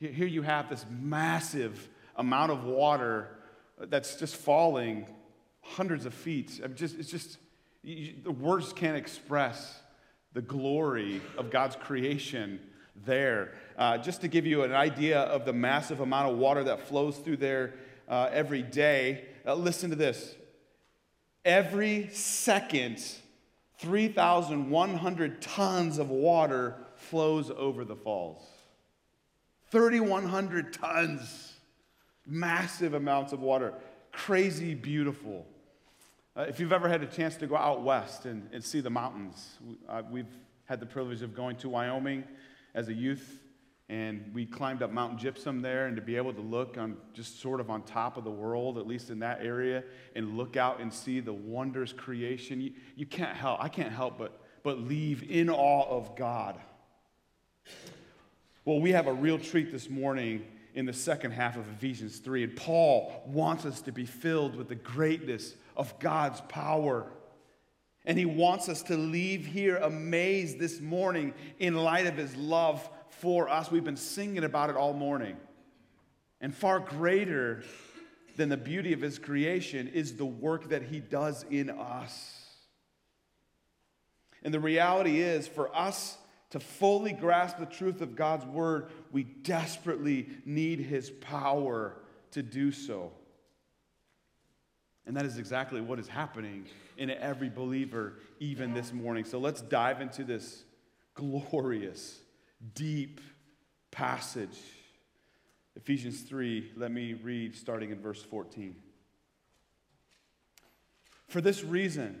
Here you have this massive amount of water that's just falling hundreds of feet. I'm just, it's just, you, the words can't express the glory of God's creation there. Uh, just to give you an idea of the massive amount of water that flows through there uh, every day, uh, listen to this. Every second, 3,100 tons of water flows over the falls. 3,100 tons. Massive amounts of water. Crazy beautiful. Uh, if you've ever had a chance to go out west and, and see the mountains, uh, we've had the privilege of going to Wyoming as a youth, and we climbed up Mount Gypsum there, and to be able to look on just sort of on top of the world, at least in that area, and look out and see the wonders creation, you, you can't help, I can't help but, but leave in awe of God. Well, we have a real treat this morning in the second half of Ephesians 3, and Paul wants us to be filled with the greatness of God's power. And he wants us to leave here amazed this morning in light of his love for us. We've been singing about it all morning. And far greater than the beauty of his creation is the work that he does in us. And the reality is, for us to fully grasp the truth of God's word, we desperately need his power to do so. And that is exactly what is happening in every believer, even this morning. So let's dive into this glorious, deep passage. Ephesians 3, let me read starting in verse 14. For this reason,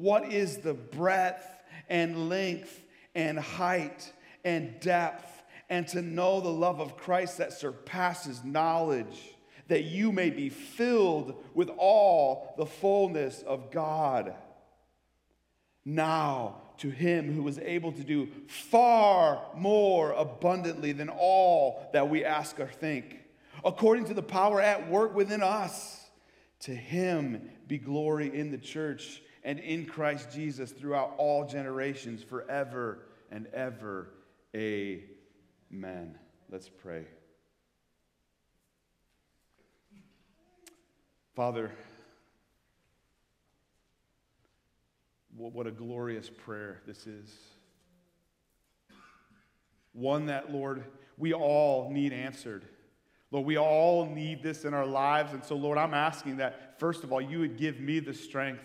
what is the breadth and length and height and depth and to know the love of Christ that surpasses knowledge, that you may be filled with all the fullness of God. Now, to him who is able to do far more abundantly than all that we ask or think, according to the power at work within us, to him be glory in the church and in Christ Jesus throughout all generations, forever and ever. Amen. Let's pray. Father, what a glorious prayer this is. One that, Lord, we all need answered. Lord, we all need this in our lives. And so, Lord, I'm asking that, first of all, you would give me the strength,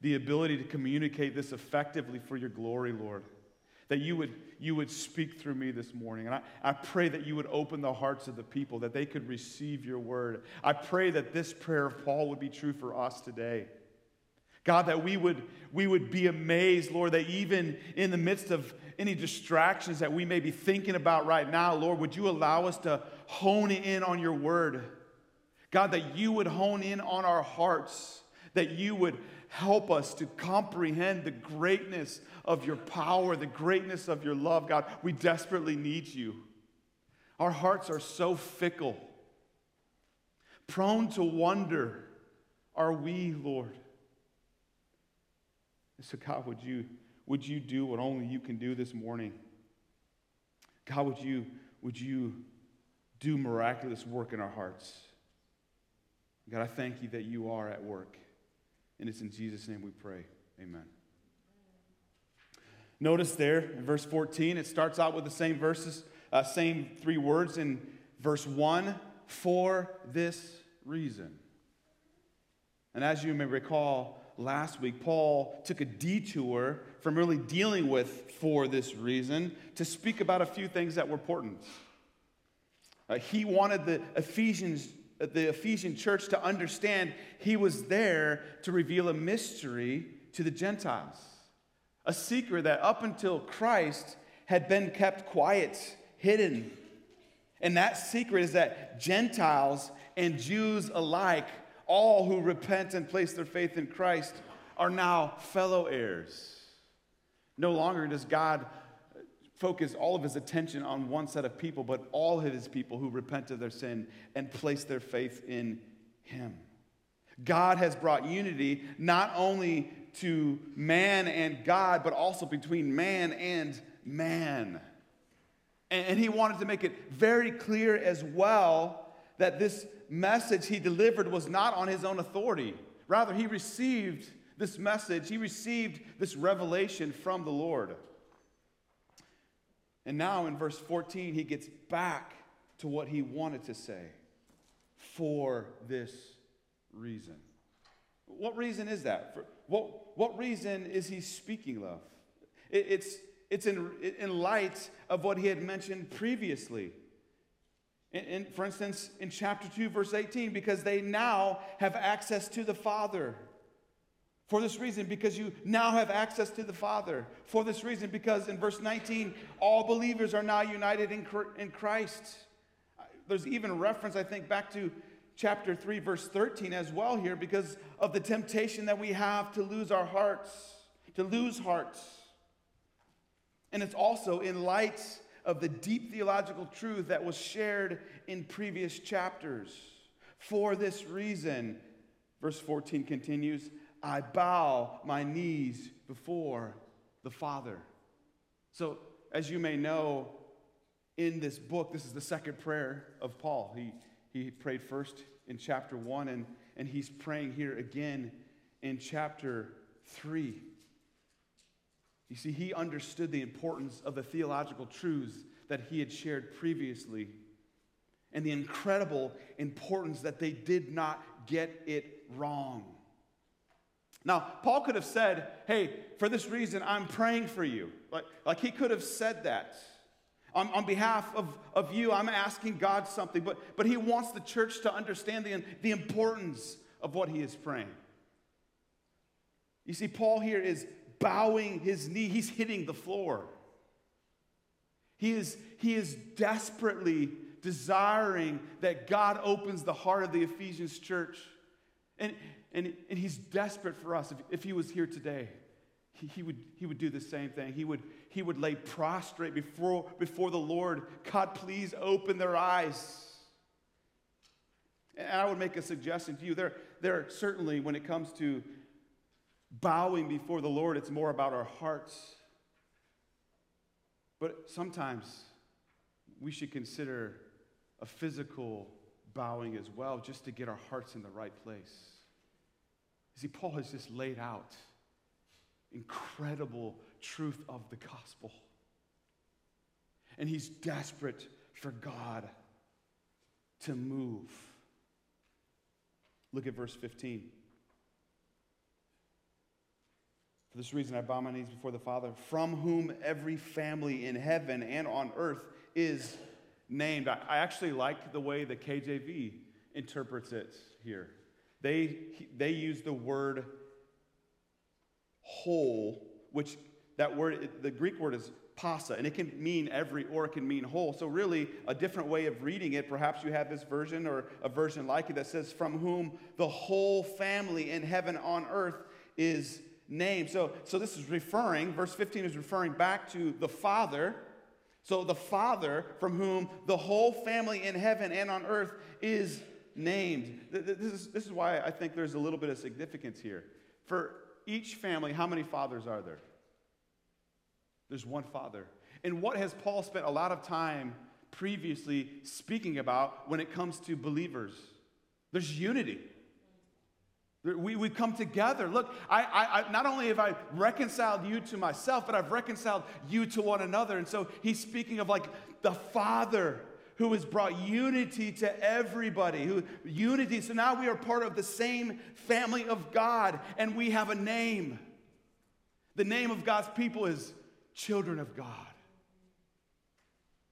the ability to communicate this effectively for your glory, Lord that you would, you would speak through me this morning. And I, I pray that you would open the hearts of the people, that they could receive your word. I pray that this prayer of Paul would be true for us today. God, that we would, we would be amazed, Lord, that even in the midst of any distractions that we may be thinking about right now, Lord, would you allow us to hone in on your word? God, that you would hone in on our hearts, that you would help us to comprehend the greatness of your power, the greatness of your love, God. We desperately need you. Our hearts are so fickle, prone to wonder are we, Lord? So, God, would you, would you do what only you can do this morning? God, would you, would you do miraculous work in our hearts? God, I thank you that you are at work. And it's in Jesus' name we pray. Amen. Notice there in verse 14, it starts out with the same verses, uh, same three words in verse 1 for this reason. And as you may recall, last week, Paul took a detour from really dealing with for this reason to speak about a few things that were important. Uh, he wanted the Ephesians Uh, the Ephesian church to understand he was there to reveal a mystery to the Gentiles, a secret that up until Christ had been kept quiet, hidden. And that secret is that Gentiles and Jews alike, all who repent and place their faith in Christ, are now fellow heirs. No longer does God focus all of his attention on one set of people, but all of his people who repent of their sin and place their faith in him. God has brought unity not only to man and God, but also between man and man. And he wanted to make it very clear as well that this message he delivered was not on his own authority. Rather, he received this message, he received this revelation from the Lord. And now in verse 14, he gets back to what he wanted to say for this reason. What reason is that? For, what, what reason is he speaking of? It, it's, it's in, in light of what he had mentioned previously. In, in, for instance, in chapter 2, verse 18, because they now have access to the Father. For this reason, because you now have access to the Father. For this reason, because in verse 19, all believers are now united in, in Christ. There's even reference, I think, back to chapter 3, verse 13 as well here, because of the temptation that we have to lose our hearts, to lose hearts. And it's also in light of the deep theological truth that was shared in previous chapters. For this reason, verse 14 continues, I bow my knees before the Father. So, as you may know, in this book, this is the second prayer of Paul. He, he prayed first in chapter one, and, and he's praying here again in chapter three. You see, he understood the importance of the theological truths that he had shared previously and the incredible importance that they did not get it wrong. Now, Paul could have said, Hey, for this reason, I'm praying for you. Like, like he could have said that. On, on behalf of, of you, I'm asking God something, but, but he wants the church to understand the, the importance of what he is praying. You see, Paul here is bowing his knee, he's hitting the floor. He is, he is desperately desiring that God opens the heart of the Ephesians church. And, and, and he's desperate for us. If, if he was here today, he, he, would, he would do the same thing. He would, he would lay prostrate before, before the Lord. God, please open their eyes. And I would make a suggestion to you. There, there certainly, when it comes to bowing before the Lord, it's more about our hearts. But sometimes we should consider a physical bowing as well, just to get our hearts in the right place. See, Paul has just laid out incredible truth of the gospel. And he's desperate for God to move. Look at verse 15. For this reason, I bow my knees before the Father, from whom every family in heaven and on earth is named. I, actually like the way the KJV interprets it here. They, they use the word whole, which that word, the Greek word is pasa, and it can mean every or it can mean whole. So, really, a different way of reading it, perhaps you have this version or a version like it that says, From whom the whole family in heaven on earth is named. So, so this is referring, verse 15 is referring back to the Father. So, the Father from whom the whole family in heaven and on earth is named. This is, this is why I think there's a little bit of significance here. For each family, how many fathers are there? There's one father. And what has Paul spent a lot of time previously speaking about when it comes to believers? There's unity. We, we come together. Look, I, I, I, not only have I reconciled you to myself, but I've reconciled you to one another. And so he's speaking of like the Father who has brought unity to everybody. Who, unity. So now we are part of the same family of God, and we have a name. The name of God's people is children of God.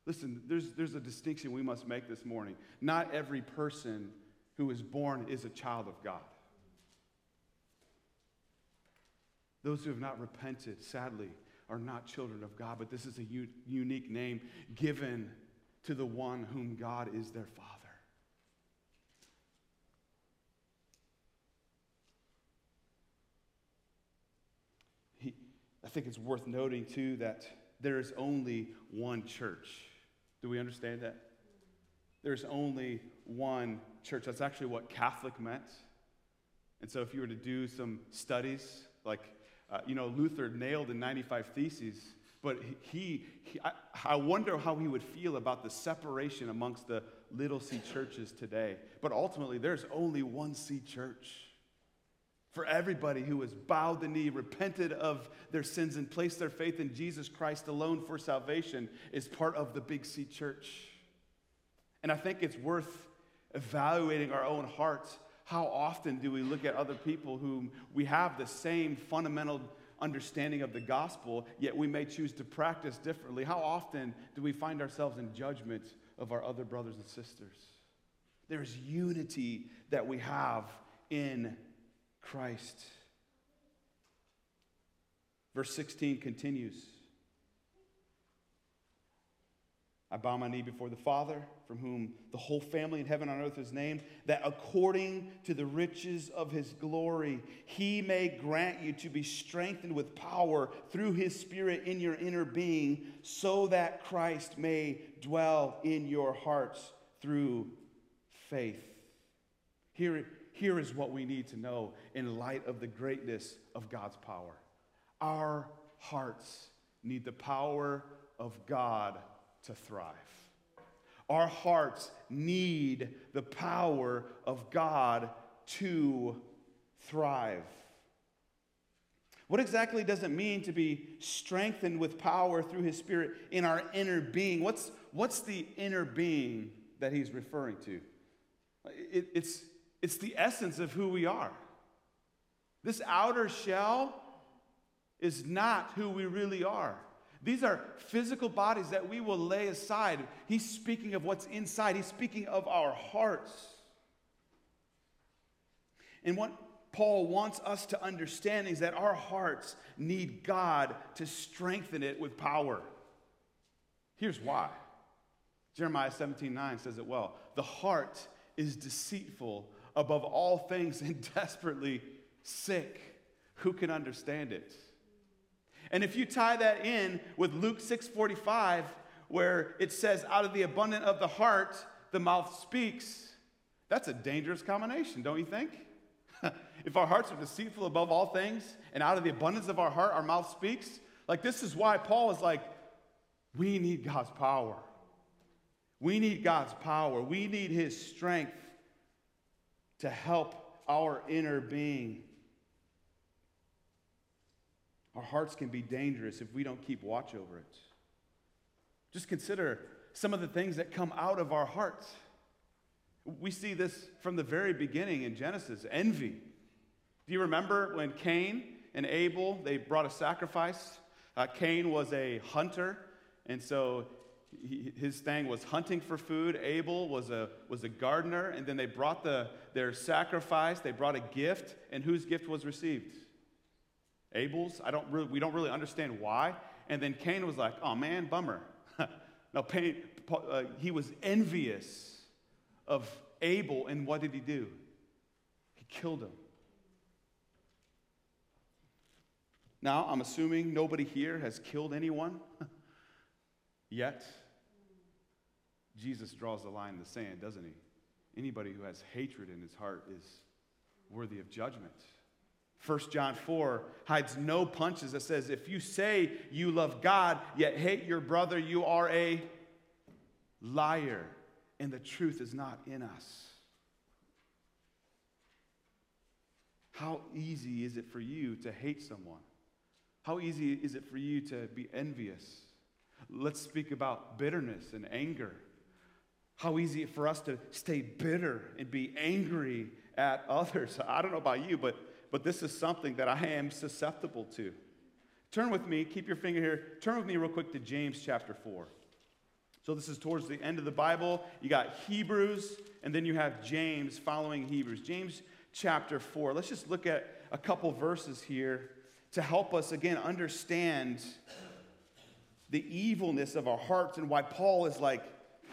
Listen, there's, there's a distinction we must make this morning. Not every person who is born is a child of God. Those who have not repented, sadly, are not children of God, but this is a u- unique name given to the one whom God is their Father. He, I think it's worth noting, too, that there is only one church. Do we understand that? There's only one church. That's actually what Catholic meant. And so, if you were to do some studies, like, uh, you know, Luther nailed the 95 Theses, but he, he I, I wonder how he would feel about the separation amongst the little c churches today. But ultimately, there's only one C church. For everybody who has bowed the knee, repented of their sins, and placed their faith in Jesus Christ alone for salvation, is part of the Big C church. And I think it's worth evaluating our own hearts. How often do we look at other people whom we have the same fundamental understanding of the gospel, yet we may choose to practice differently? How often do we find ourselves in judgment of our other brothers and sisters? There's unity that we have in Christ. Verse 16 continues I bow my knee before the Father, from whom the whole family in heaven and on earth is named, that according to the riches of his glory, he may grant you to be strengthened with power through his Spirit in your inner being, so that Christ may dwell in your hearts through faith. Here, here is what we need to know in light of the greatness of God's power. Our hearts need the power of God to thrive. Our hearts need the power of God to thrive. What exactly does it mean to be strengthened with power through His Spirit in our inner being? What's, what's the inner being that He's referring to? It, it's, it's the essence of who we are. This outer shell is not who we really are. These are physical bodies that we will lay aside. He's speaking of what's inside, he's speaking of our hearts. And what Paul wants us to understand is that our hearts need God to strengthen it with power. Here's why. Jeremiah 17 9 says it well. The heart is deceitful above all things and desperately sick. Who can understand it? And if you tie that in with Luke 6:45 where it says out of the abundance of the heart the mouth speaks, that's a dangerous combination, don't you think? if our hearts are deceitful above all things and out of the abundance of our heart our mouth speaks, like this is why Paul is like we need God's power. We need God's power. We need his strength to help our inner being. Our hearts can be dangerous if we don't keep watch over it. Just consider some of the things that come out of our hearts. We see this from the very beginning in Genesis envy. Do you remember when Cain and Abel they brought a sacrifice? Uh, Cain was a hunter, and so he, his thing was hunting for food. Abel was a, was a gardener, and then they brought the, their sacrifice, they brought a gift, and whose gift was received? Abel's. I don't really, we don't really understand why. And then Cain was like, oh man, bummer. now, Cain, uh, he was envious of Abel, and what did he do? He killed him. Now, I'm assuming nobody here has killed anyone yet. Jesus draws the line in the sand, doesn't he? Anybody who has hatred in his heart is worthy of judgment. 1 John 4 hides no punches. It says, if you say you love God, yet hate your brother, you are a liar, and the truth is not in us. How easy is it for you to hate someone? How easy is it for you to be envious? Let's speak about bitterness and anger. How easy for us to stay bitter and be angry at others. I don't know about you, but but this is something that I am susceptible to. Turn with me, keep your finger here. Turn with me real quick to James chapter 4. So this is towards the end of the Bible. You got Hebrews, and then you have James following Hebrews. James chapter 4. Let's just look at a couple verses here to help us again understand the evilness of our hearts and why Paul is like,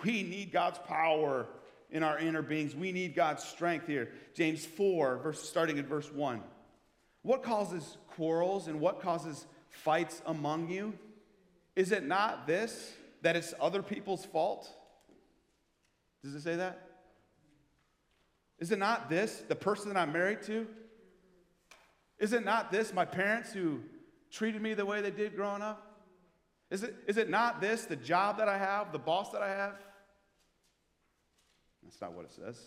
We need God's power in our inner beings. We need God's strength here. James 4, verse, starting at verse 1. What causes quarrels and what causes fights among you? Is it not this, that it's other people's fault? Does it say that? Is it not this, the person that I'm married to? Is it not this, my parents who treated me the way they did growing up? Is it, is it not this, the job that I have, the boss that I have? That's not what it says.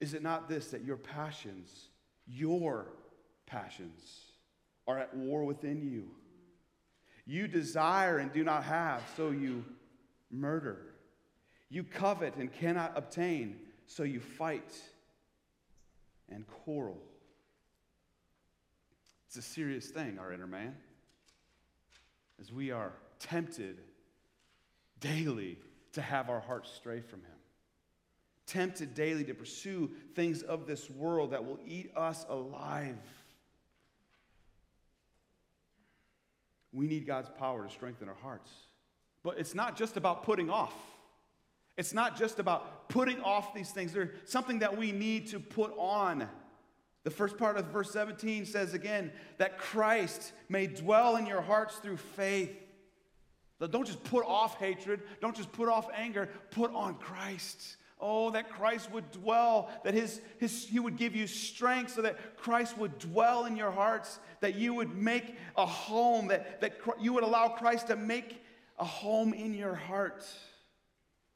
Is it not this, that your passions, your passions, are at war within you? You desire and do not have, so you murder. You covet and cannot obtain, so you fight and quarrel. It's a serious thing, our inner man, as we are tempted daily to have our hearts stray from Him. Tempted daily to pursue things of this world that will eat us alive. We need God's power to strengthen our hearts. But it's not just about putting off. It's not just about putting off these things. They're something that we need to put on. The first part of verse 17 says again that Christ may dwell in your hearts through faith. Don't just put off hatred, don't just put off anger, put on Christ. Oh, that Christ would dwell, that his, his, He would give you strength so that Christ would dwell in your hearts, that you would make a home, that, that you would allow Christ to make a home in your heart.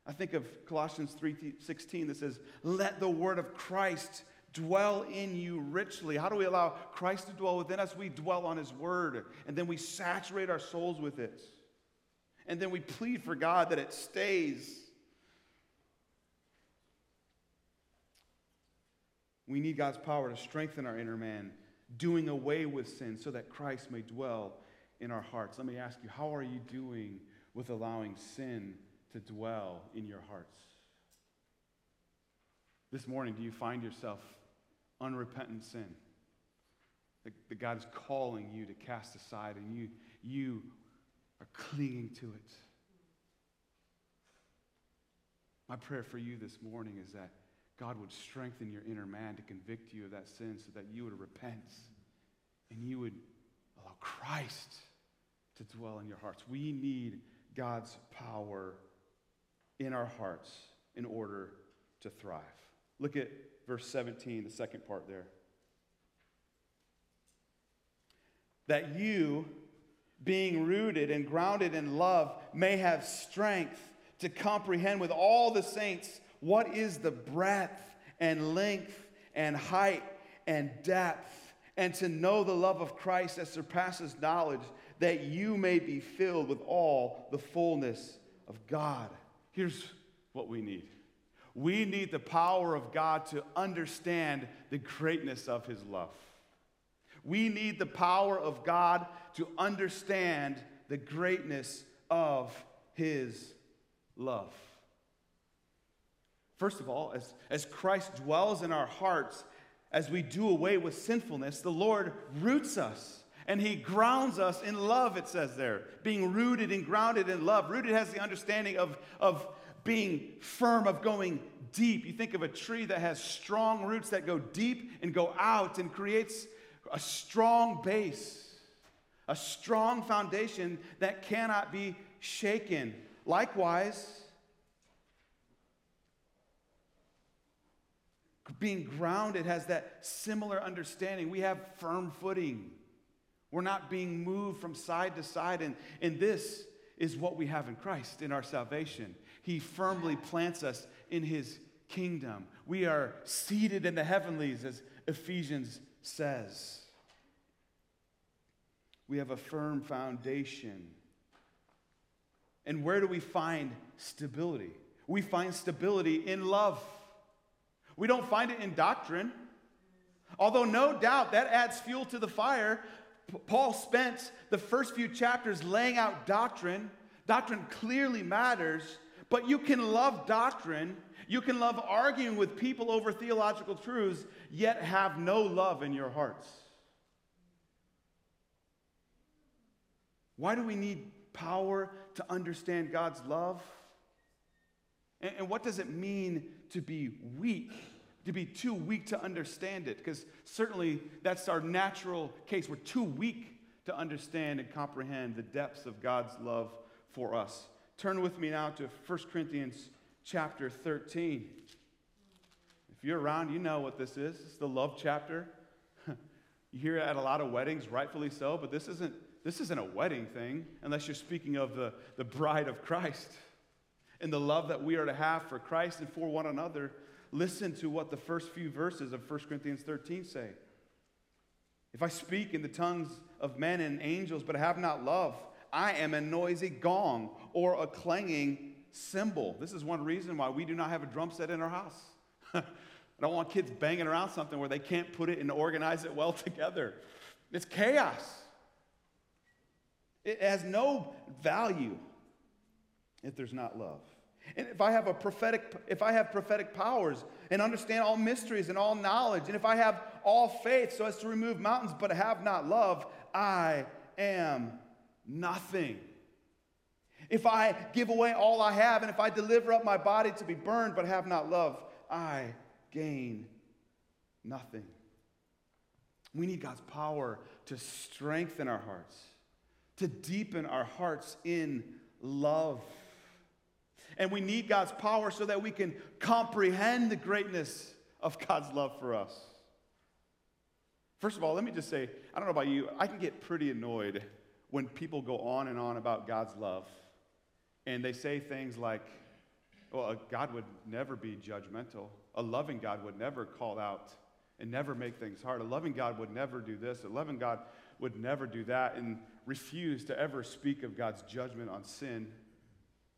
I think of Colossians 3:16 that says, "Let the word of Christ dwell in you richly." How do we allow Christ to dwell within us? We dwell on his word, and then we saturate our souls with it. And then we plead for God that it stays. We need God's power to strengthen our inner man, doing away with sin so that Christ may dwell in our hearts. Let me ask you, how are you doing with allowing sin to dwell in your hearts. This morning, do you find yourself unrepentant sin that, that God is calling you to cast aside and you, you are clinging to it? My prayer for you this morning is that God would strengthen your inner man to convict you of that sin so that you would repent and you would allow Christ to dwell in your hearts. We need God's power in our hearts in order to thrive. Look at verse 17, the second part there. That you, being rooted and grounded in love, may have strength to comprehend with all the saints what is the breadth and length and height and depth, and to know the love of Christ that surpasses knowledge, that you may be filled with all the fullness of God. Here's what we need we need the power of God to understand the greatness of His love. We need the power of God to understand the greatness of His love. First of all, as, as Christ dwells in our hearts, as we do away with sinfulness, the Lord roots us and he grounds us in love, it says there. Being rooted and grounded in love. Rooted has the understanding of, of being firm, of going deep. You think of a tree that has strong roots that go deep and go out and creates a strong base, a strong foundation that cannot be shaken. Likewise, being grounded has that similar understanding. We have firm footing. We're not being moved from side to side. And, and this is what we have in Christ in our salvation. He firmly plants us in his kingdom. We are seated in the heavenlies, as Ephesians says. We have a firm foundation. And where do we find stability? We find stability in love. We don't find it in doctrine. Although, no doubt, that adds fuel to the fire Paul spent the first few chapters laying out doctrine. Doctrine clearly matters, but you can love doctrine, you can love arguing with people over theological truths, yet have no love in your hearts. Why do we need power to understand God's love? And, and what does it mean to be weak? To be too weak to understand it? Because certainly that's our natural case. We're too weak to understand and comprehend the depths of God's love for us. Turn with me now to 1 Corinthians chapter 13. If you're around, you know what this is. It's the love chapter. you hear it at a lot of weddings, rightfully so, but this isn't, this isn't a wedding thing unless you're speaking of the, the bride of Christ and the love that we are to have for Christ and for one another. Listen to what the first few verses of 1 Corinthians 13 say. If I speak in the tongues of men and angels, but have not love, I am a noisy gong or a clanging cymbal. This is one reason why we do not have a drum set in our house. I don't want kids banging around something where they can't put it and organize it well together. It's chaos. It has no value if there's not love. And if I have a prophetic, if I have prophetic powers and understand all mysteries and all knowledge, and if I have all faith so as to remove mountains but have not love, I am nothing. If I give away all I have, and if I deliver up my body to be burned but have not love, I gain nothing. We need God's power to strengthen our hearts, to deepen our hearts in love. And we need God's power so that we can comprehend the greatness of God's love for us. First of all, let me just say I don't know about you, I can get pretty annoyed when people go on and on about God's love and they say things like, well, God would never be judgmental. A loving God would never call out and never make things hard. A loving God would never do this. A loving God would never do that and refuse to ever speak of God's judgment on sin,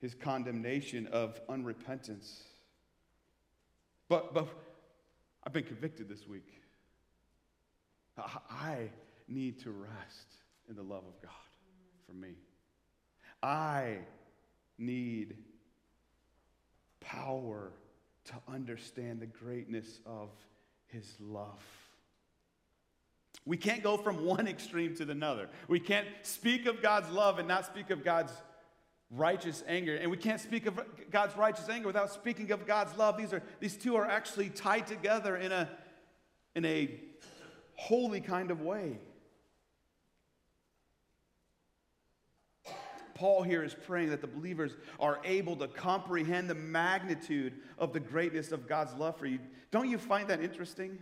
his condemnation of unrepentance. But, but I've been convicted this week. I need to rest in the love of God for me. I need power to understand the greatness of his love. We can't go from one extreme to another. We can't speak of God's love and not speak of God's righteous anger. And we can't speak of God's righteous anger without speaking of God's love. These, are, these two are actually tied together in a, in a holy kind of way. Paul here is praying that the believers are able to comprehend the magnitude of the greatness of God's love for you. Don't you find that interesting?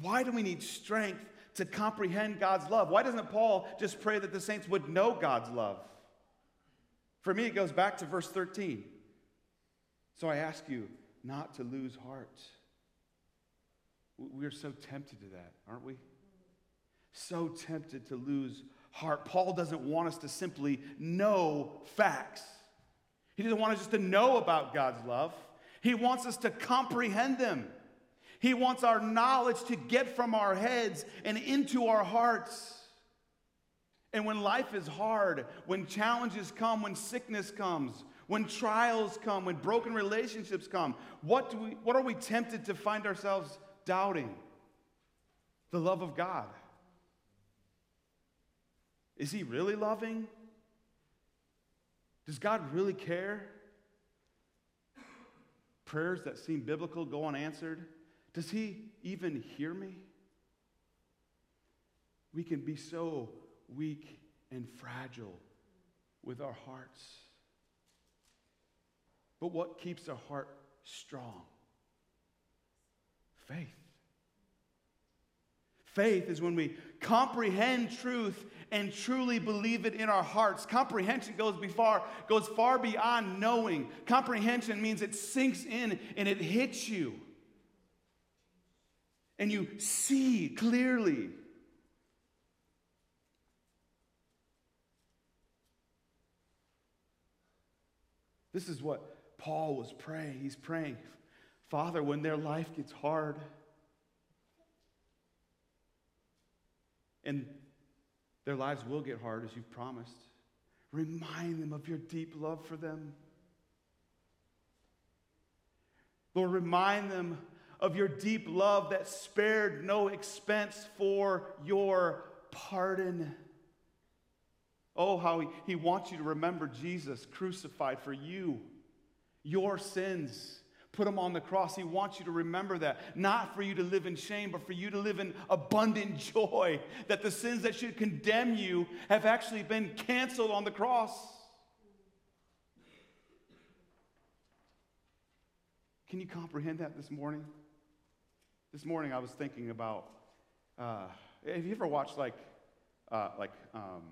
Why do we need strength to comprehend God's love? Why doesn't Paul just pray that the saints would know God's love? For me, it goes back to verse 13. So I ask you not to lose heart. We're so tempted to that, aren't we? So tempted to lose heart. Paul doesn't want us to simply know facts. He doesn't want us just to know about God's love. He wants us to comprehend them. He wants our knowledge to get from our heads and into our hearts. And when life is hard, when challenges come, when sickness comes, when trials come, when broken relationships come, what, do we, what are we tempted to find ourselves doubting? The love of God. Is he really loving? Does God really care? Prayers that seem biblical go unanswered. Does he even hear me? We can be so weak and fragile with our hearts. But what keeps our heart strong? Faith. Faith is when we comprehend truth and truly believe it in our hearts. Comprehension goes far, goes far beyond knowing. Comprehension means it sinks in and it hits you. And you see clearly. This is what Paul was praying. He's praying, Father, when their life gets hard, and their lives will get hard, as you've promised. Remind them of your deep love for them. Lord, remind them of your deep love that spared no expense for your pardon. Oh, how he, he wants you to remember Jesus crucified for you. Your sins. Put them on the cross. He wants you to remember that. Not for you to live in shame, but for you to live in abundant joy. That the sins that should condemn you have actually been canceled on the cross. Can you comprehend that this morning? This morning I was thinking about uh, have you ever watched like, uh, like, um,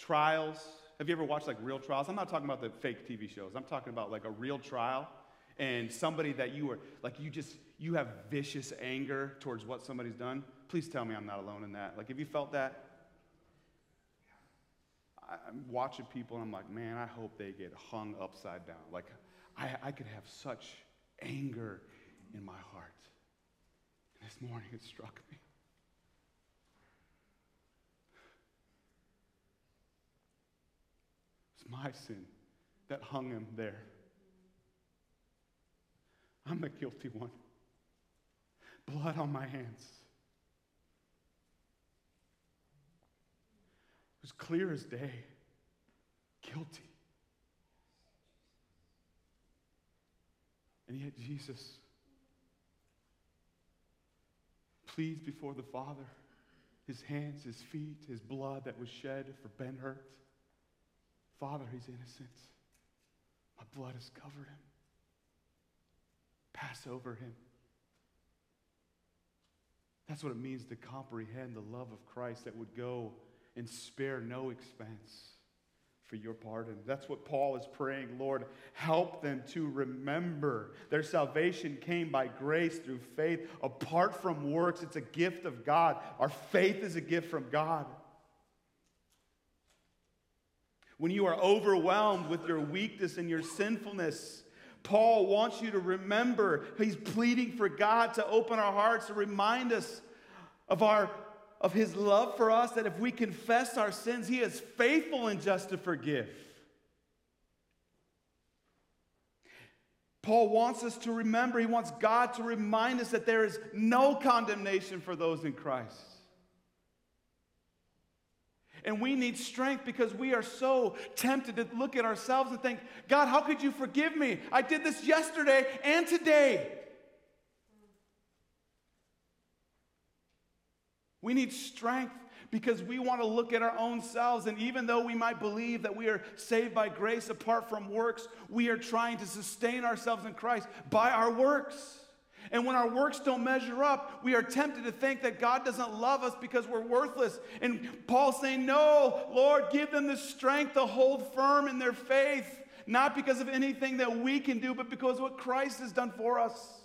trials? Have you ever watched like real trials? I'm not talking about the fake TV shows. I'm talking about like a real trial and somebody that you are like you just you have vicious anger towards what somebody's done. Please tell me I'm not alone in that. Like, have you felt that? I'm watching people and I'm like, man, I hope they get hung upside down. Like, I, I could have such anger in my heart. And this morning it struck me. My sin that hung him there. I'm the guilty one. Blood on my hands. It was clear as day. Guilty. And yet, Jesus pleads before the Father his hands, his feet, his blood that was shed for Ben Hurt. Father, he's innocent. My blood has covered him. Pass over him. That's what it means to comprehend the love of Christ that would go and spare no expense for your pardon. That's what Paul is praying. Lord, help them to remember their salvation came by grace through faith, apart from works. It's a gift of God. Our faith is a gift from God. When you are overwhelmed with your weakness and your sinfulness, Paul wants you to remember, he's pleading for God to open our hearts to remind us of our of his love for us that if we confess our sins, he is faithful and just to forgive. Paul wants us to remember, he wants God to remind us that there is no condemnation for those in Christ. And we need strength because we are so tempted to look at ourselves and think, God, how could you forgive me? I did this yesterday and today. We need strength because we want to look at our own selves. And even though we might believe that we are saved by grace apart from works, we are trying to sustain ourselves in Christ by our works. And when our works don't measure up, we are tempted to think that God doesn't love us because we're worthless. And Paul's saying, No, Lord, give them the strength to hold firm in their faith, not because of anything that we can do, but because of what Christ has done for us.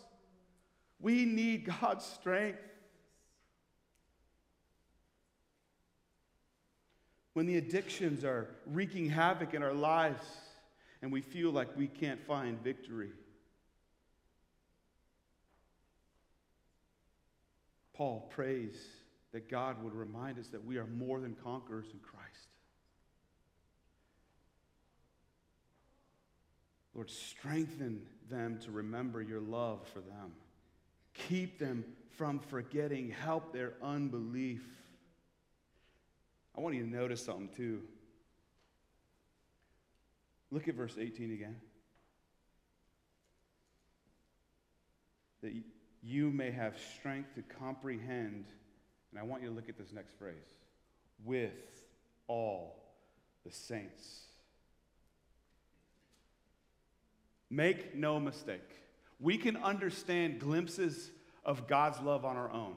We need God's strength. When the addictions are wreaking havoc in our lives and we feel like we can't find victory. Paul prays that God would remind us that we are more than conquerors in Christ. Lord, strengthen them to remember your love for them. Keep them from forgetting. Help their unbelief. I want you to notice something too. Look at verse 18 again. That you may have strength to comprehend, and I want you to look at this next phrase with all the saints. Make no mistake. We can understand glimpses of God's love on our own.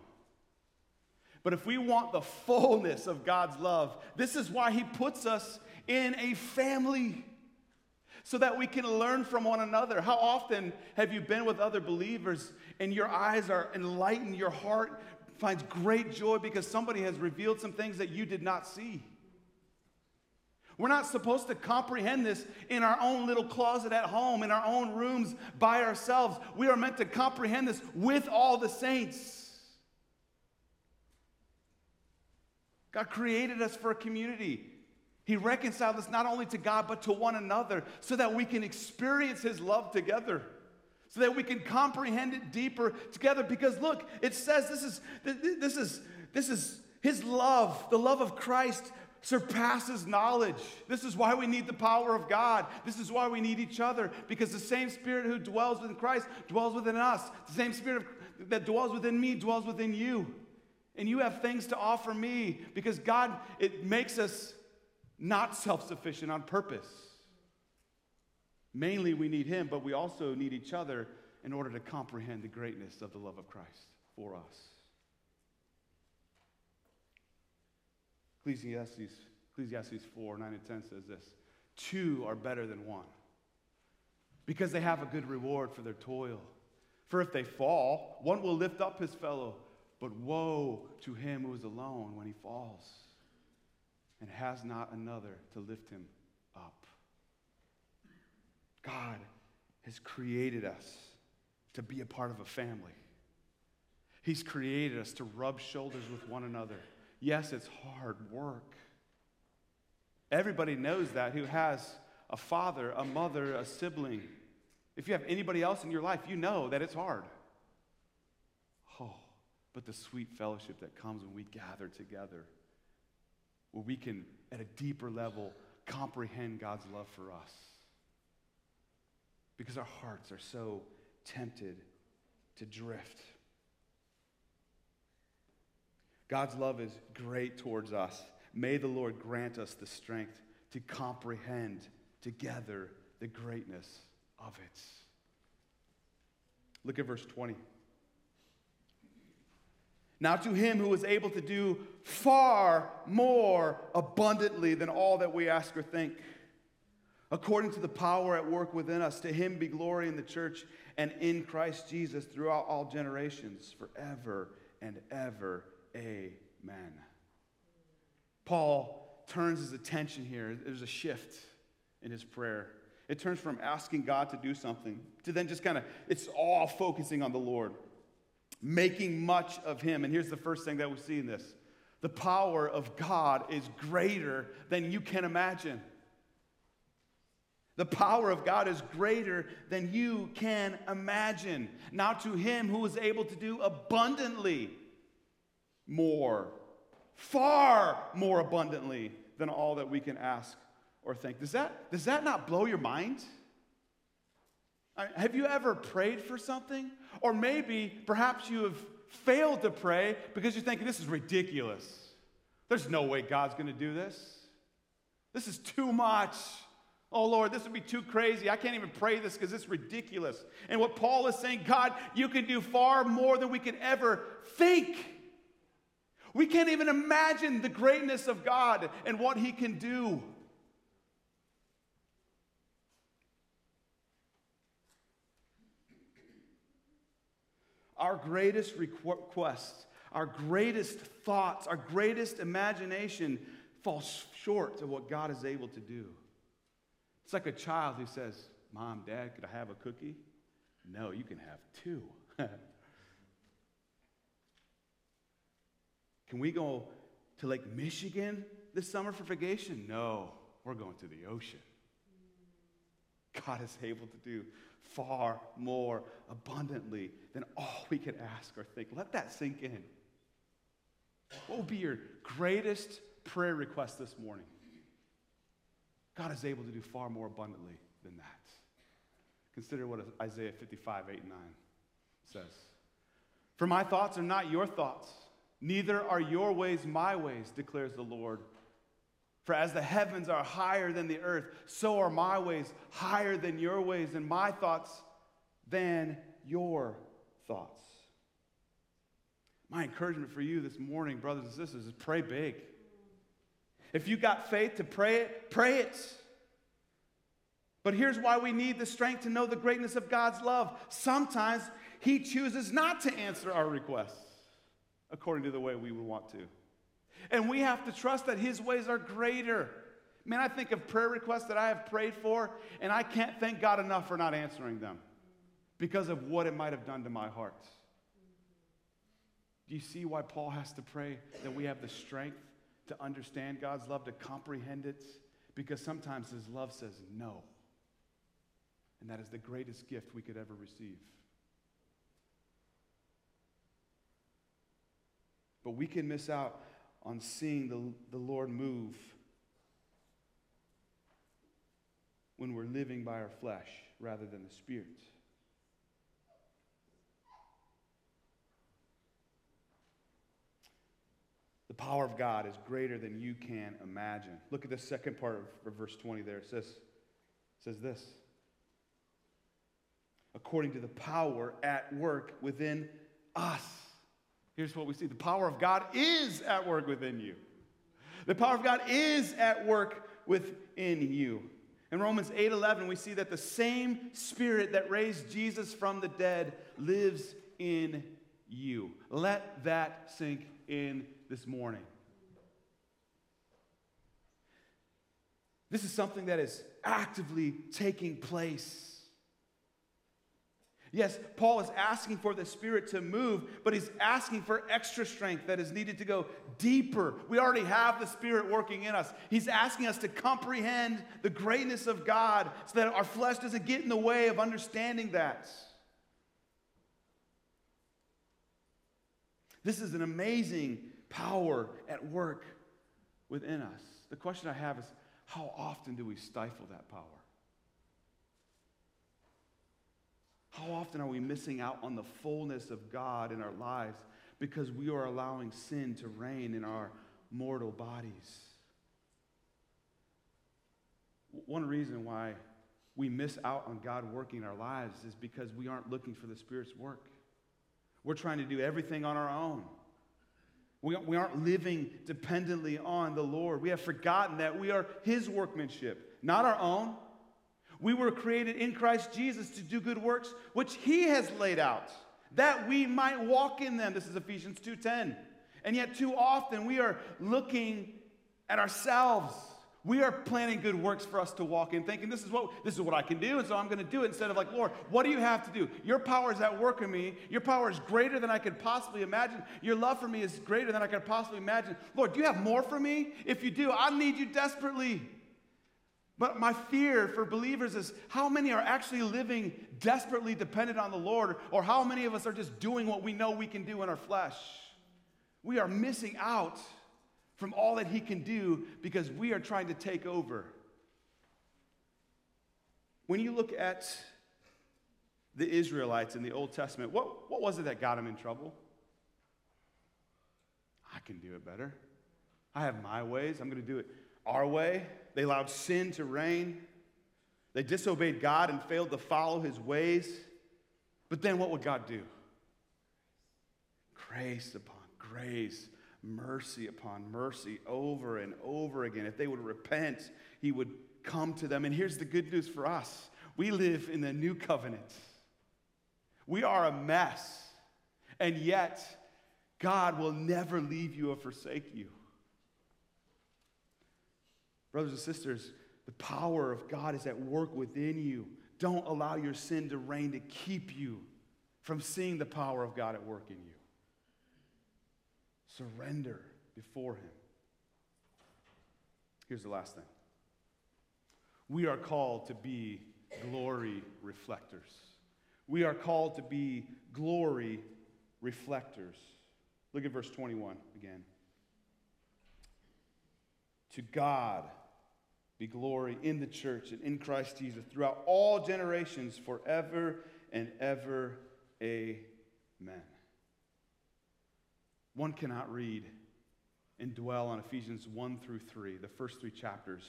But if we want the fullness of God's love, this is why He puts us in a family so that we can learn from one another. How often have you been with other believers and your eyes are enlightened, your heart finds great joy because somebody has revealed some things that you did not see? We're not supposed to comprehend this in our own little closet at home, in our own rooms by ourselves. We are meant to comprehend this with all the saints. God created us for a community. He reconciled us not only to God, but to one another so that we can experience His love together, so that we can comprehend it deeper together. Because look, it says this is, this is, this is His love, the love of Christ surpasses knowledge. This is why we need the power of God. This is why we need each other because the same Spirit who dwells within Christ dwells within us. The same Spirit that dwells within me dwells within you. And you have things to offer me because God, it makes us not self sufficient on purpose. Mainly, we need Him, but we also need each other in order to comprehend the greatness of the love of Christ for us. Ecclesiastes, Ecclesiastes 4 9 and 10 says this Two are better than one because they have a good reward for their toil. For if they fall, one will lift up his fellow, but woe to him who is alone when he falls and has not another to lift him up. God has created us to be a part of a family. He's created us to rub shoulders with one another. Yes, it's hard work. Everybody knows that who has a father, a mother, a sibling. If you have anybody else in your life, you know that it's hard. Oh, but the sweet fellowship that comes when we gather together, where we can, at a deeper level, comprehend God's love for us. Because our hearts are so tempted to drift. God's love is great towards us. May the Lord grant us the strength to comprehend together the greatness of it. Look at verse 20. Now, to him who is able to do far more abundantly than all that we ask or think, according to the power at work within us, to him be glory in the church and in Christ Jesus throughout all generations, forever and ever. Amen. Paul turns his attention here. There's a shift in his prayer. It turns from asking God to do something to then just kind of, it's all focusing on the Lord, making much of Him. And here's the first thing that we see in this the power of God is greater than you can imagine. The power of God is greater than you can imagine. Now, to Him who is able to do abundantly more, far more abundantly than all that we can ask or think. Does that, does that not blow your mind? Have you ever prayed for something? Or maybe, perhaps you have failed to pray because you're thinking, this is ridiculous. There's no way God's going to do this. This is too much. Oh Lord, this would be too crazy. I can't even pray this because it's ridiculous. And what Paul is saying, God, you can do far more than we could ever think. We can't even imagine the greatness of God and what He can do. Our greatest requests, our greatest thoughts, our greatest imagination falls short of what God is able to do. It's like a child who says, Mom, Dad, could I have a cookie? No, you can have two. Can we go to Lake Michigan this summer for vacation? No, we're going to the ocean. God is able to do far more abundantly than all we could ask or think. Let that sink in. What will be your greatest prayer request this morning? God is able to do far more abundantly than that. Consider what Isaiah 55, 8, and 9 says. For my thoughts are not your thoughts Neither are your ways my ways, declares the Lord. For as the heavens are higher than the earth, so are my ways higher than your ways, and my thoughts than your thoughts. My encouragement for you this morning, brothers and sisters, is pray big. If you got faith to pray it, pray it. But here's why we need the strength to know the greatness of God's love. Sometimes He chooses not to answer our requests according to the way we would want to. And we have to trust that His ways are greater. Man, I think of prayer requests that I have prayed for, and I can't thank God enough for not answering them because of what it might have done to my heart. Do you see why Paul has to pray that we have the strength to understand God's love, to comprehend it? Because sometimes his love says no. And that is the greatest gift we could ever receive. But we can miss out on seeing the, the Lord move when we're living by our flesh rather than the Spirit. Power of God is greater than you can imagine. Look at the second part of verse 20 there. It says, it says this according to the power at work within us. Here's what we see the power of God is at work within you. The power of God is at work within you. In Romans 8:11 we see that the same spirit that raised Jesus from the dead lives in you. Let that sink in this morning. This is something that is actively taking place. Yes, Paul is asking for the Spirit to move, but he's asking for extra strength that is needed to go deeper. We already have the Spirit working in us. He's asking us to comprehend the greatness of God so that our flesh doesn't get in the way of understanding that. This is an amazing power at work within us. The question I have is how often do we stifle that power? How often are we missing out on the fullness of God in our lives because we are allowing sin to reign in our mortal bodies? One reason why we miss out on God working in our lives is because we aren't looking for the Spirit's work. We're trying to do everything on our own. We, we aren't living dependently on the Lord. We have forgotten that we are His workmanship, not our own. We were created in Christ Jesus to do good works, which He has laid out, that we might walk in them. This is Ephesians 2:10. And yet, too often, we are looking at ourselves we are planning good works for us to walk in, thinking this is what this is what I can do, and so I'm going to do it instead of like, Lord, what do you have to do? Your power is at work in me. Your power is greater than I could possibly imagine. Your love for me is greater than I could possibly imagine. Lord, do you have more for me? If you do, I need you desperately. But my fear for believers is how many are actually living desperately dependent on the Lord, or how many of us are just doing what we know we can do in our flesh? We are missing out from all that he can do because we are trying to take over. When you look at the Israelites in the Old Testament, what, what was it that got them in trouble? I can do it better. I have my ways. I'm going to do it our way. They allowed sin to reign. They disobeyed God and failed to follow his ways. But then what would God do? Grace upon grace mercy upon mercy over and over again. If they would repent, he would come to them. And here's the good news for us we live in the new covenant. We are a mess, and yet God will never leave you or forsake you. Brothers and sisters, the power of God is at work within you. Don't allow your sin to reign to keep you from seeing the power of God at work in you. Surrender before Him. Here's the last thing we are called to be glory reflectors. We are called to be glory reflectors. Look at verse 21 again. To God be glory in the church and in Christ Jesus throughout all generations, forever and ever. Amen. One cannot read and dwell on Ephesians 1 through 3, the first three chapters,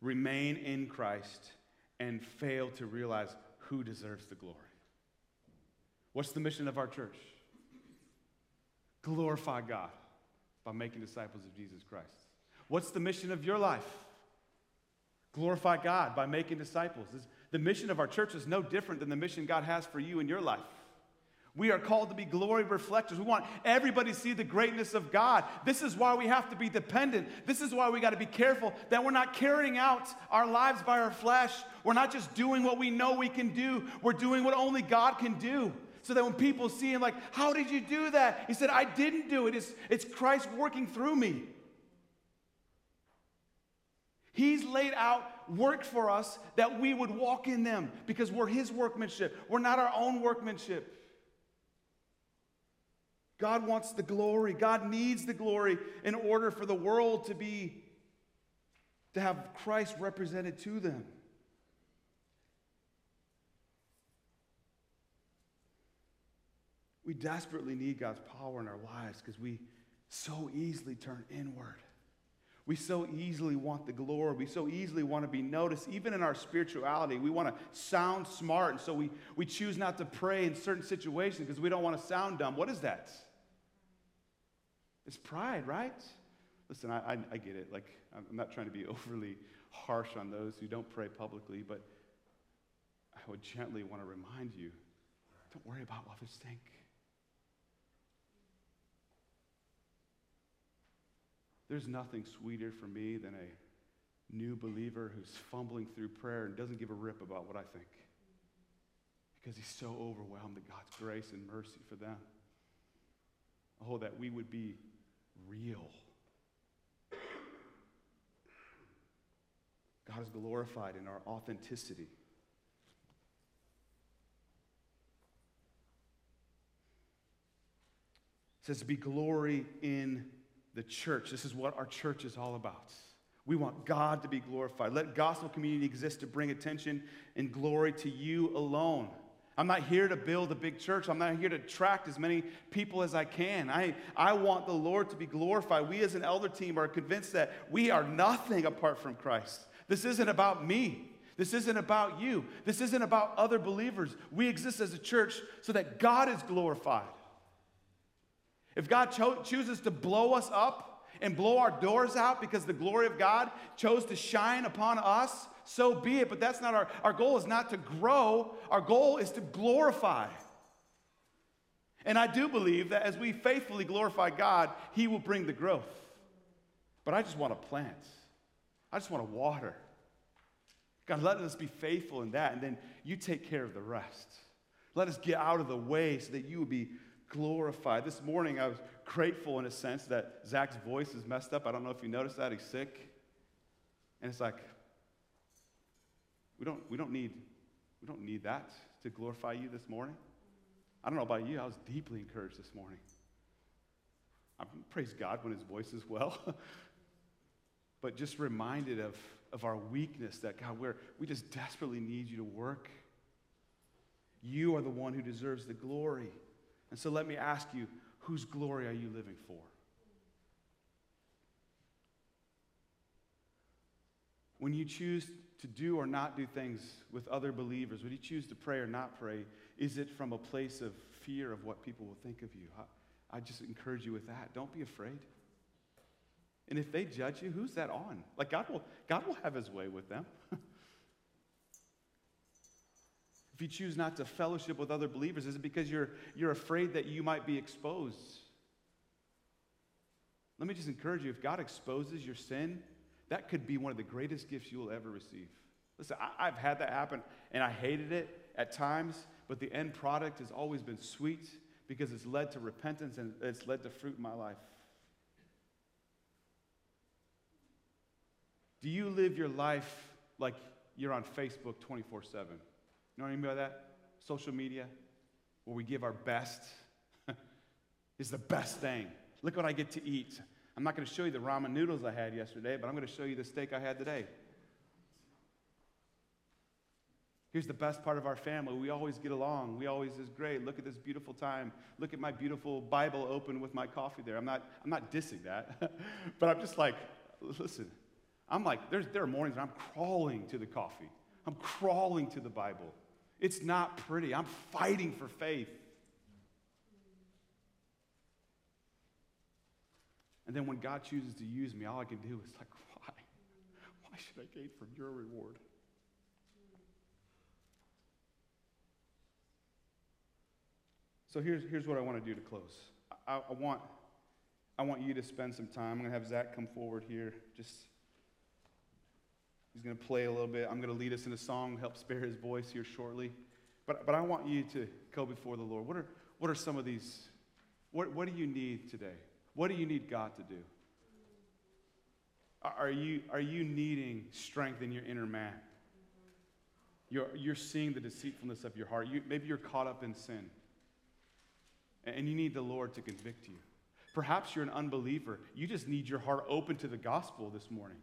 remain in Christ, and fail to realize who deserves the glory. What's the mission of our church? Glorify God by making disciples of Jesus Christ. What's the mission of your life? Glorify God by making disciples. The mission of our church is no different than the mission God has for you in your life. We are called to be glory reflectors. We want everybody to see the greatness of God. This is why we have to be dependent. This is why we got to be careful that we're not carrying out our lives by our flesh. We're not just doing what we know we can do, we're doing what only God can do. So that when people see him, like, how did you do that? He said, I didn't do it. It's, it's Christ working through me. He's laid out work for us that we would walk in them because we're His workmanship. We're not our own workmanship. God wants the glory. God needs the glory in order for the world to be to have Christ represented to them. We desperately need God's power in our lives because we so easily turn inward. We so easily want the glory. We so easily want to be noticed. Even in our spirituality, we want to sound smart. And so we, we choose not to pray in certain situations because we don't want to sound dumb. What is that? It's pride, right? Listen, I, I, I get it. Like, I'm not trying to be overly harsh on those who don't pray publicly, but I would gently want to remind you don't worry about what others think. There's nothing sweeter for me than a new believer who's fumbling through prayer and doesn't give a rip about what I think because he's so overwhelmed at God's grace and mercy for them. Oh, that we would be real. God is glorified in our authenticity. It says be glory in the church. This is what our church is all about. We want God to be glorified. Let gospel community exist to bring attention and glory to you alone. I'm not here to build a big church. I'm not here to attract as many people as I can. I, I want the Lord to be glorified. We as an elder team are convinced that we are nothing apart from Christ. This isn't about me. This isn't about you. This isn't about other believers. We exist as a church so that God is glorified. If God cho- chooses to blow us up and blow our doors out because the glory of God chose to shine upon us, so be it. But that's not our, our goal is not to grow. Our goal is to glorify. And I do believe that as we faithfully glorify God, He will bring the growth. But I just want to plant. I just want to water. God, let us be faithful in that, and then you take care of the rest. Let us get out of the way so that you will be glorified. This morning, I was grateful in a sense that Zach's voice is messed up. I don't know if you noticed that. He's sick. And it's like, we don't, we don't, need, we don't need that to glorify you this morning. I don't know about you, I was deeply encouraged this morning. I praise God when his voice is well. but just reminded of, of our weakness that, God, we're, we just desperately need you to work. You are the one who deserves the glory. And so let me ask you whose glory are you living for? When you choose to do or not do things with other believers, when you choose to pray or not pray, is it from a place of fear of what people will think of you? I, I just encourage you with that. Don't be afraid. And if they judge you, who's that on? Like God will, God will have his way with them. if you choose not to fellowship with other believers, is it because you're, you're afraid that you might be exposed? Let me just encourage you if God exposes your sin, that could be one of the greatest gifts you will ever receive. Listen, I, have had that happen, and I hated it at times, but the end product has always been sweet because it's led to repentance and it's led to fruit in my life. Do you live your life like you're on Facebook 24 7? You know what I mean by that? Social media, where we give our best, is the best thing. Look what I get to eat. I'm not going to show you the ramen noodles I had yesterday, but I'm going to show you the steak I had today. Here's the best part of our family. We always get along. We always is great. Look at this beautiful time. Look at my beautiful Bible open with my coffee there. I'm not, I'm not dissing that. but I'm just like, listen, I'm like, there's, there are mornings I'm crawling to the coffee. I'm crawling to the Bible. It's not pretty. I'm fighting for faith. And then when God chooses to use me, all I can do is like, why? Why should I gain from your reward? So here's, here's what I want to do to close. I, I, want, I want you to spend some time. I'm going to have Zach come forward here. Just he's going to play a little bit. I'm going to lead us in a song, help spare his voice here shortly. But, but I want you to go before the Lord. What are, what are some of these? What, what do you need today? What do you need God to do? Are you, are you needing strength in your inner man? You're, you're seeing the deceitfulness of your heart. You, maybe you're caught up in sin. And you need the Lord to convict you. Perhaps you're an unbeliever. You just need your heart open to the gospel this morning.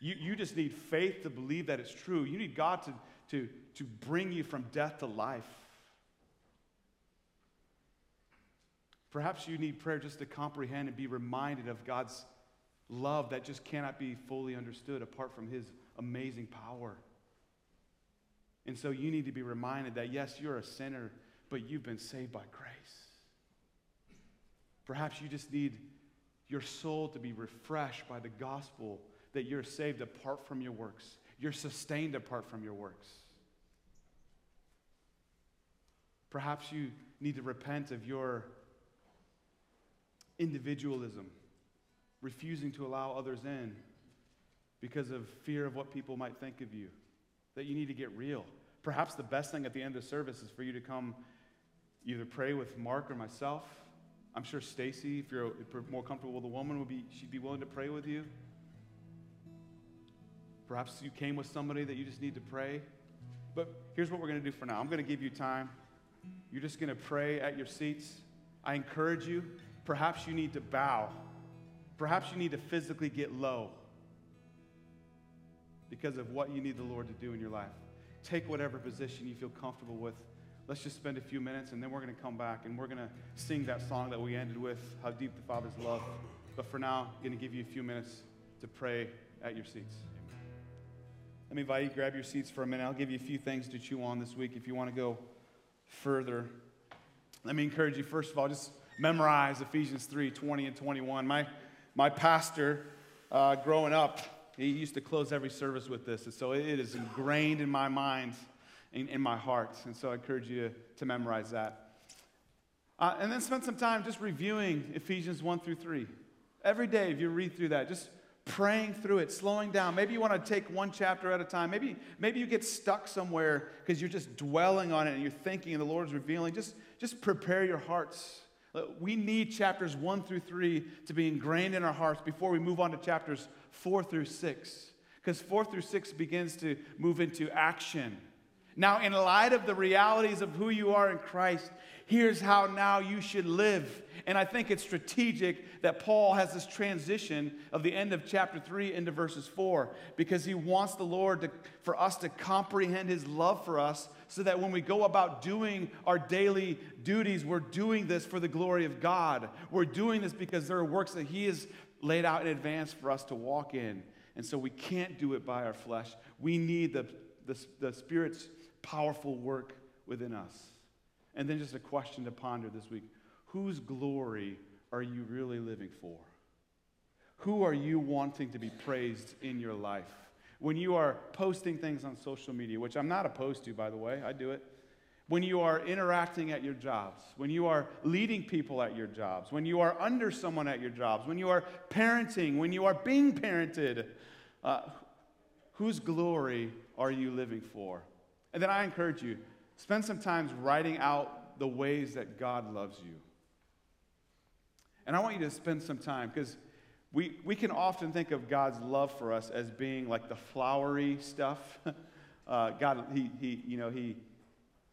You, you just need faith to believe that it's true. You need God to, to, to bring you from death to life. Perhaps you need prayer just to comprehend and be reminded of God's love that just cannot be fully understood apart from His amazing power. And so you need to be reminded that, yes, you're a sinner, but you've been saved by grace. Perhaps you just need your soul to be refreshed by the gospel that you're saved apart from your works, you're sustained apart from your works. Perhaps you need to repent of your individualism, refusing to allow others in because of fear of what people might think of you, that you need to get real. Perhaps the best thing at the end of service is for you to come either pray with Mark or myself. I'm sure Stacy, if you're more comfortable with a woman, would be she'd be willing to pray with you. Perhaps you came with somebody that you just need to pray. But here's what we're going to do for now. I'm going to give you time. You're just going to pray at your seats. I encourage you. Perhaps you need to bow. Perhaps you need to physically get low because of what you need the Lord to do in your life. Take whatever position you feel comfortable with. Let's just spend a few minutes and then we're going to come back and we're going to sing that song that we ended with, How Deep the Father's Love. But for now, I'm going to give you a few minutes to pray at your seats. Let me invite you grab your seats for a minute. I'll give you a few things to chew on this week if you want to go further. Let me encourage you, first of all, just memorize Ephesians 3 20 and 21. My, my pastor, uh, growing up, he used to close every service with this. And so it is ingrained in my mind, in, in my heart. And so I encourage you to, to memorize that. Uh, and then spend some time just reviewing Ephesians 1 through 3. Every day, if you read through that, just praying through it, slowing down. Maybe you want to take one chapter at a time. Maybe, maybe you get stuck somewhere because you're just dwelling on it and you're thinking and the Lord's revealing. Just, just prepare your hearts. We need chapters one through three to be ingrained in our hearts before we move on to chapters four through six. Because four through six begins to move into action. Now, in light of the realities of who you are in Christ, here's how now you should live. And I think it's strategic that Paul has this transition of the end of chapter 3 into verses 4 because he wants the Lord to, for us to comprehend his love for us so that when we go about doing our daily duties, we're doing this for the glory of God. We're doing this because there are works that he has laid out in advance for us to walk in. And so we can't do it by our flesh. We need the, the, the Spirit's powerful work within us. And then just a question to ponder this week whose glory are you really living for? Who are you wanting to be praised in your life? When you are posting things on social media, which I'm not opposed to, by the way, I do it. When you are interacting at your jobs, when you are leading people at your jobs, when you are under someone at your jobs, when you are parenting, when you are being parented, uh, whose glory are you living for? And then I encourage you, spend some time writing out the ways that God loves you. And I want you to spend some time because we, we can often think of God's love for us as being like the flowery stuff. Uh, God, he, he, you know, he,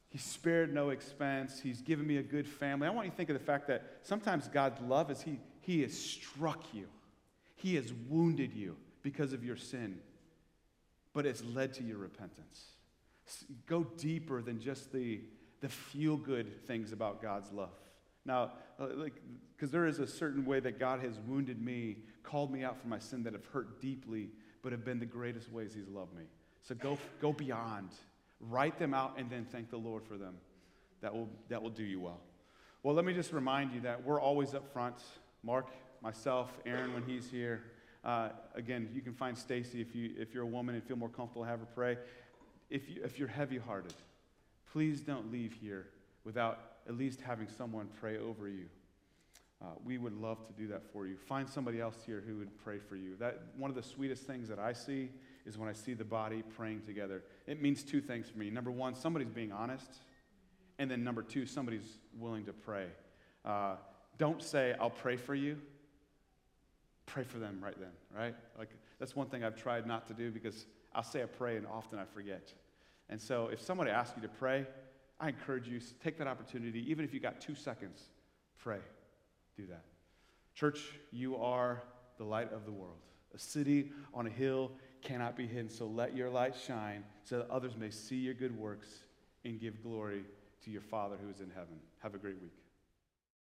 he spared no expense. He's given me a good family. I want you to think of the fact that sometimes God's love is he, he has struck you. He has wounded you because of your sin, but it's led to your repentance. Go deeper than just the, the feel good things about God's love. Now, uh, like, because there is a certain way that God has wounded me, called me out for my sin that have hurt deeply, but have been the greatest ways He's loved me. So go, go beyond. Write them out and then thank the Lord for them. That will, that will do you well. Well, let me just remind you that we're always up front. Mark, myself, Aaron, when he's here. Uh, again, you can find Stacy if, you, if you're a woman and feel more comfortable, have her pray if, you, if you're heavy hearted, please don't leave here without at least having someone pray over you. Uh, we would love to do that for you. Find somebody else here who would pray for you. That, one of the sweetest things that I see is when I see the body praying together. It means two things for me. Number one, somebody's being honest. And then number two, somebody's willing to pray. Uh, don't say, I'll pray for you. Pray for them right then, right? Like, that's one thing I've tried not to do because I'll say a pray and often I forget. And so if somebody asks you to pray, I encourage you, to take that opportunity. Even if you got two seconds, pray. Do that. Church, you are the light of the world. A city on a hill cannot be hidden. So let your light shine so that others may see your good works and give glory to your Father who is in heaven. Have a great week.